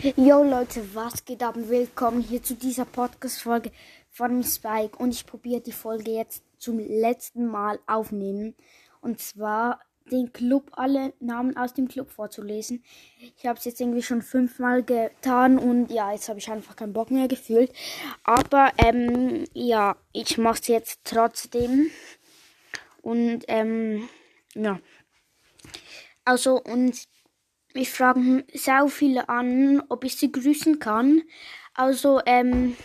Yo Leute, was geht ab? Willkommen hier zu dieser Podcast-Folge von Spike. Und ich probiere die Folge jetzt zum letzten Mal aufnehmen. Und zwar den Club, alle Namen aus dem Club vorzulesen. Ich habe es jetzt irgendwie schon fünfmal getan und ja, jetzt habe ich einfach keinen Bock mehr gefühlt. Aber ähm, ja, ich mache es jetzt trotzdem. Und ähm, ja. Also und mich fragen sehr viele an, ob ich sie grüßen kann. Also, ähm,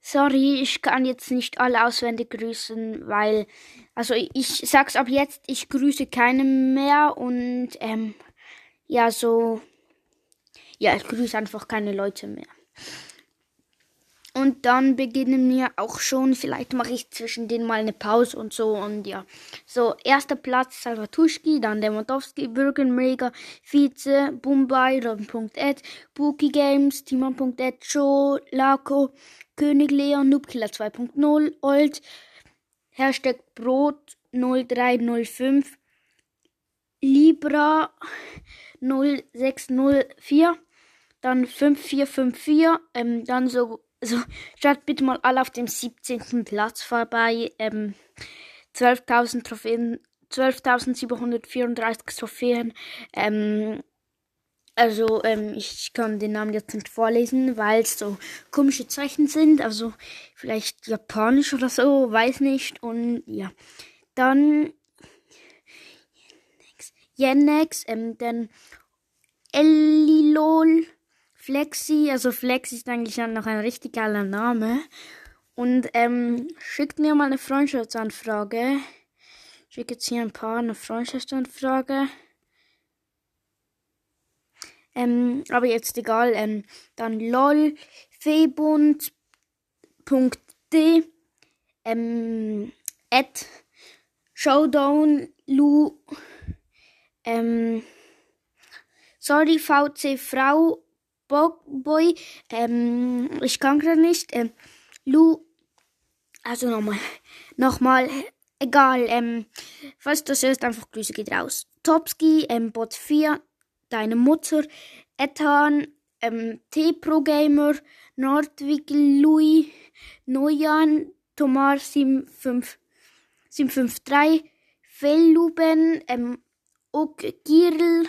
sorry, ich kann jetzt nicht alle auswendig grüßen, weil, also ich sag's ab jetzt, ich grüße keinen mehr und, ähm, ja, so, ja, ich grüße einfach keine Leute mehr. Und dann beginnen wir auch schon. Vielleicht mache ich zwischen denen mal eine Pause und so. Und ja. So, erster Platz Salvatuschki, dann Demotowski, Bürgenmega, Vize, Bombay, Robin.ed, Bookie Games, Timon.ed, Joe, Laco, König Leon, Noobkiller 2.0, Old, Hashtag Brot 0305, Libra 0604, dann 5454, ähm, dann so also schaut bitte mal alle auf dem 17. Platz vorbei. Ähm, 12.000 Trophäen, 12.734 Trophäen. Ähm, also ähm, ich kann den Namen jetzt nicht vorlesen, weil es so komische Zeichen sind. Also vielleicht japanisch oder so, weiß nicht. Und ja, dann Yenex, ähm, dann Elilol. Flexi, also Flexi ist eigentlich noch ein richtig geiler Name. Und ähm, schickt mir mal eine Freundschaftsanfrage. Ich schicke jetzt hier ein paar eine Freundschaftsanfrage. Ähm, aber jetzt egal. Ähm, dann lol febund.d ähm, at showdown ähm, sorry VC Frau Boy, ähm, ich kann gerade nicht, ähm, Lu, also nochmal, nochmal, egal, ähm, falls das ist, einfach Grüße geht raus. Topski, ähm, Bot 4, deine Mutter, Ethan, ähm, T-Pro Gamer, Nordwickel, Louis, Neujan, Tomar 75, 753, Felluben, ähm, Ok Girl,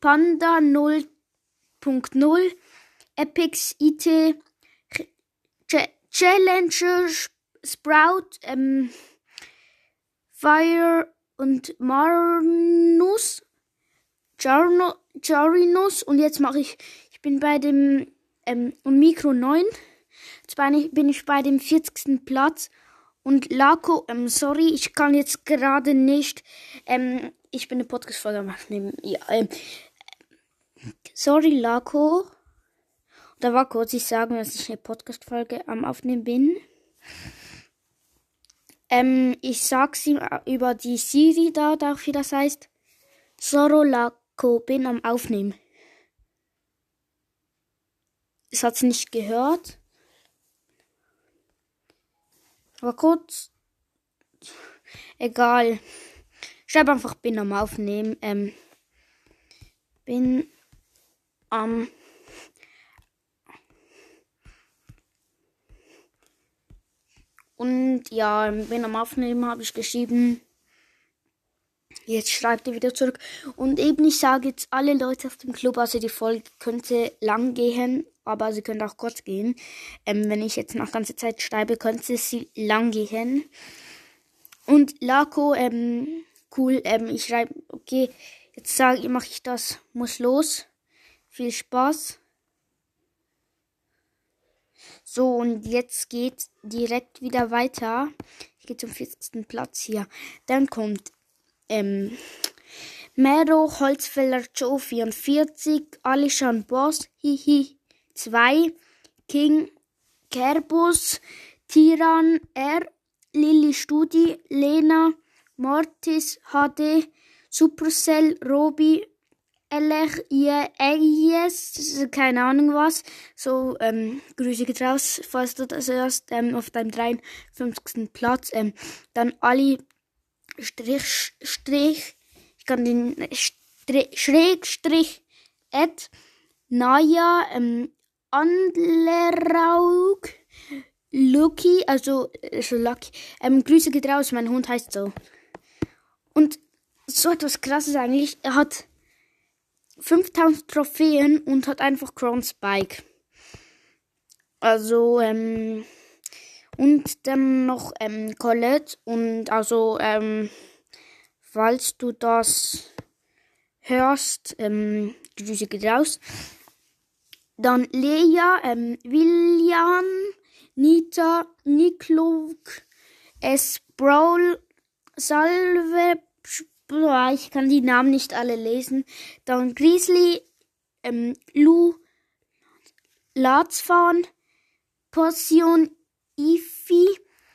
Panda 0 1.0 Epics IT Challenger Sprout ähm, Fire und Marnus Jarno, Jarinus und jetzt mache ich ich bin bei dem ähm, und Mikro 9 jetzt bin ich bei dem 40. Platz und Laco, ähm, sorry, ich kann jetzt gerade nicht, ähm, ich bin eine Podcast-Folge machen. Ja, ähm, Sorry, Laco. Da war kurz ich sagen, dass ich eine Podcast-Folge am Aufnehmen bin. Ähm, ich sag's ihm über die Siri da, da wie das heißt. Soro Laco, bin am Aufnehmen. Es hat's nicht gehört. Aber kurz. Egal. Schreib einfach, bin am Aufnehmen. Ähm, bin ähm, und ja, bin am Aufnehmen, habe ich geschrieben. Jetzt schreibt er wieder zurück. Und eben, ich sage jetzt alle Leute auf dem Club, also die Folge könnte lang gehen, aber sie könnte auch kurz gehen. Ähm, wenn ich jetzt noch ganze Zeit schreibe, könnte sie lang gehen. Und Laco, ähm, cool, ähm, ich schreibe, okay, jetzt sage ich, mache ich das, muss los. Viel Spaß. So, und jetzt geht direkt wieder weiter. Ich gehe zum 40. Platz hier. Dann kommt ähm, Mero Holzfäller Joe 44, Alishan Boss, Hihi 2, King Kerbus, Tiran R, Lilly Studi, Lena, Mortis HD, Supercell, Robi, Elech, ihr Eyes, keine Ahnung was. So, ähm, Grüße geht raus, falls du das hörst, ähm, auf deinem 53. Platz. Ähm, dann Ali, Strich, Strich, ich kann den Schräg, Strich, Ed, Naya, ähm, Andleraug, Lucky, also, also Lucky, ähm, Grüße geht raus, mein Hund heißt so. Und so etwas krasses eigentlich, er hat 5000 Trophäen und hat einfach Crown Spike. Also, ähm, und dann noch ähm, Colette und also, ähm, falls du das hörst, ähm, Grüße geht raus. Dann Lea, ähm, William, Nita, Nikluk, Esbrawl, Salve, ich kann die Namen nicht alle lesen. Dann Grizzly, ähm, Lu, Latzfahren, Passion, Ifi,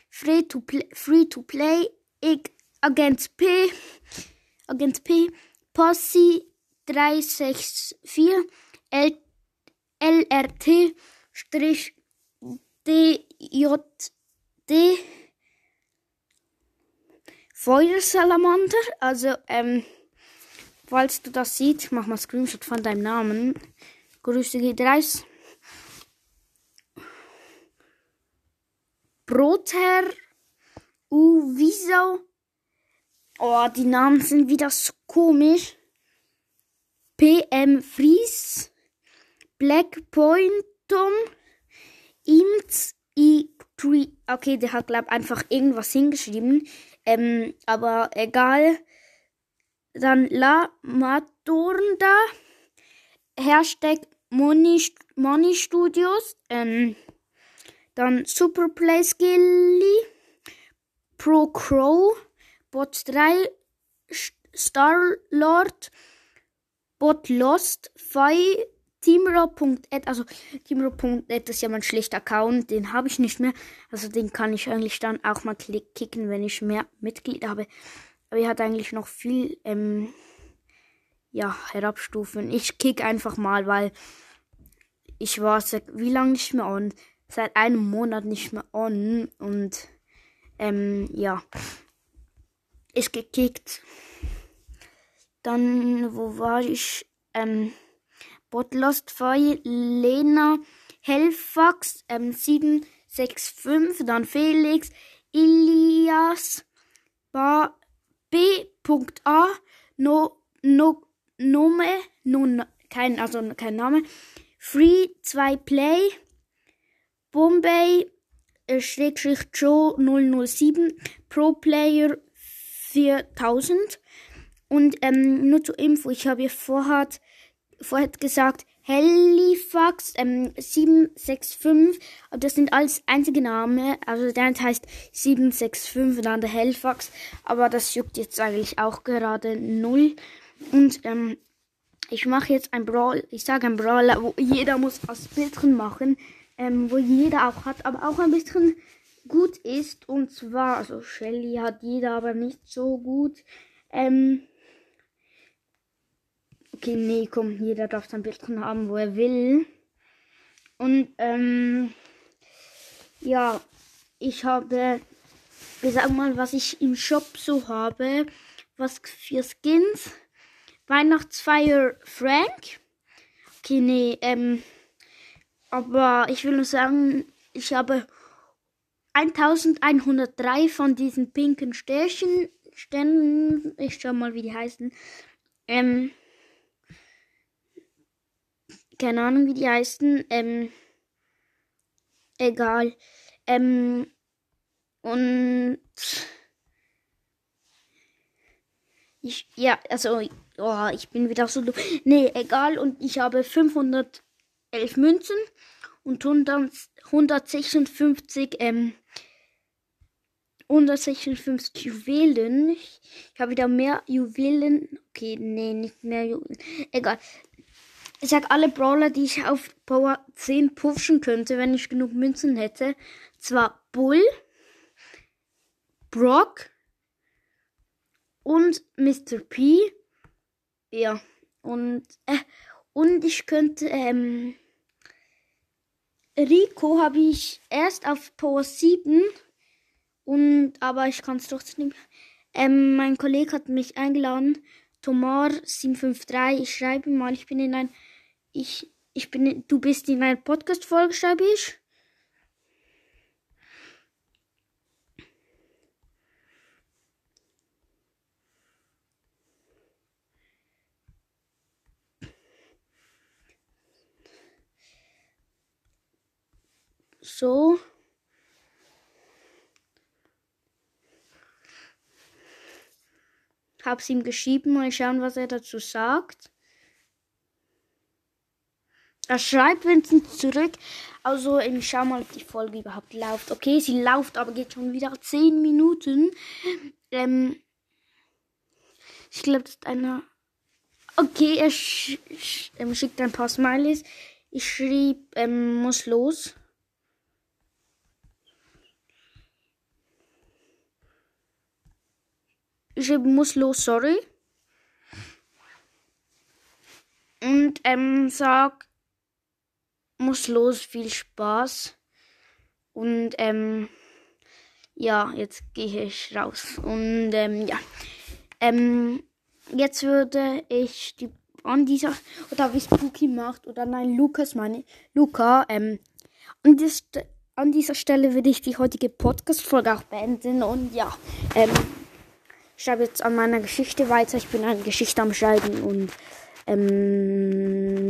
Free to Play, Free to Play, ich, Agent P, Agent P, Posse 364, L, LRT, Strich, DJD, Feuersalamander, also, ähm, falls du das siehst, mach mal Screenshot von deinem Namen. Grüße geht raus. Brotherr, Uviso. Oh, die Namen sind wieder so komisch. PM Fries, Black Pointum, Imts, I3. Okay, der hat, glaub einfach irgendwas hingeschrieben. Ähm, aber egal. Dann La Maturda, Hashtag Money, Money Studios, ähm, dann Superplay Skilly, Pro Crow, Bot 3, Star Lord, Bot Lost, Fi, Teamro.net, also Teamro.net ist ja mein schlechter Account, den habe ich nicht mehr. Also den kann ich eigentlich dann auch mal kicken, wenn ich mehr Mitglieder habe. Aber er hat eigentlich noch viel, ähm, ja, herabstufen. Ich kick einfach mal, weil ich war seit wie lange nicht mehr on? Seit einem Monat nicht mehr on und ähm, ja, ist gekickt. Dann, wo war ich? Ähm, Botlost Feuer, Lena, Helfax, ähm, 765, dann Felix, Ilias, ba, B.A, no, no, Nome, nun, kein, also kein Name, Free 2 Play, Bombay, äh, Schrägstrich Joe 007, Pro Player 4000. Und ähm, nur zur Info, ich habe hier vorher, vorher gesagt, Halifax ähm, 765, aber das sind alles einzige Namen. Also der heißt 765 und der Halifax, aber das juckt jetzt eigentlich auch gerade null. Und ähm, ich mache jetzt ein Brawl, ich sage ein Brawler, wo jeder muss was Bildchen machen, ähm, wo jeder auch hat, aber auch ein bisschen gut ist. Und zwar, also Shelly hat jeder, aber nicht so gut. Ähm, okay, nee, komm, jeder darf sein Bildchen haben, wo er will. Und, ähm, ja, ich habe, wir sagen mal, was ich im Shop so habe, was für Skins. Weihnachtsfeier Frank. Okay, nee, ähm, aber ich will nur sagen, ich habe 1103 von diesen pinken Sternchen. Sternen, ich schau mal, wie die heißen. Ähm, keine Ahnung, wie die heißen. Ähm, egal. Ähm, und ich, ja, also, oh, ich bin wieder so dumm. Nee, egal. Und ich habe 511 Münzen und 100, 156, ähm, 156 Juwelen. Ich, habe wieder mehr Juwelen. Okay, nee, nicht mehr Juwelen. Egal. Ich sag alle Brawler, die ich auf Power 10 pushen könnte, wenn ich genug Münzen hätte. Zwar Bull, Brock und Mr. P. Ja. Und, äh, und ich könnte, ähm, Rico habe ich erst auf Power 7 und aber ich kann es trotzdem. Ähm, mein Kollege hat mich eingeladen. Tomar 753. Ich schreibe mal, ich bin in ein. Ich, ich bin, du bist in einer Podcast-Folge, schreibe ich. So. Hab's ihm geschrieben, mal schauen, was er dazu sagt. Er schreibt Vincent zurück. Also, ich schau mal, ob die Folge überhaupt läuft. Okay, sie läuft, aber geht schon wieder 10 Minuten. Ähm, ich glaube, das ist einer. Okay, er sch sch schickt ein paar Smileys. Ich schrieb, ähm, muss los. Ich schrieb, muss los, sorry. Und ähm, sag, muss los, viel Spaß. Und ähm, ja, jetzt gehe ich raus. Und ähm, ja, ähm, jetzt würde ich die an dieser oder wie Spooky macht oder nein Lukas meine Luca ähm und das, an dieser Stelle würde ich die heutige Podcast Folge auch beenden und ja ähm ich schreibe jetzt an meiner Geschichte weiter ich bin eine Geschichte am Schreiben und ähm